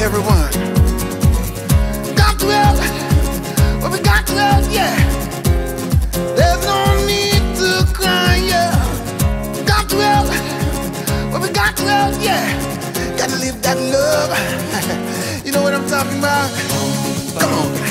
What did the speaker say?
everyone. Got to love, well, we got to love, yeah. There's no need to cry, yeah. Got to love, well, we got to love, yeah. Got to live that love. you know what I'm talking about? Come on.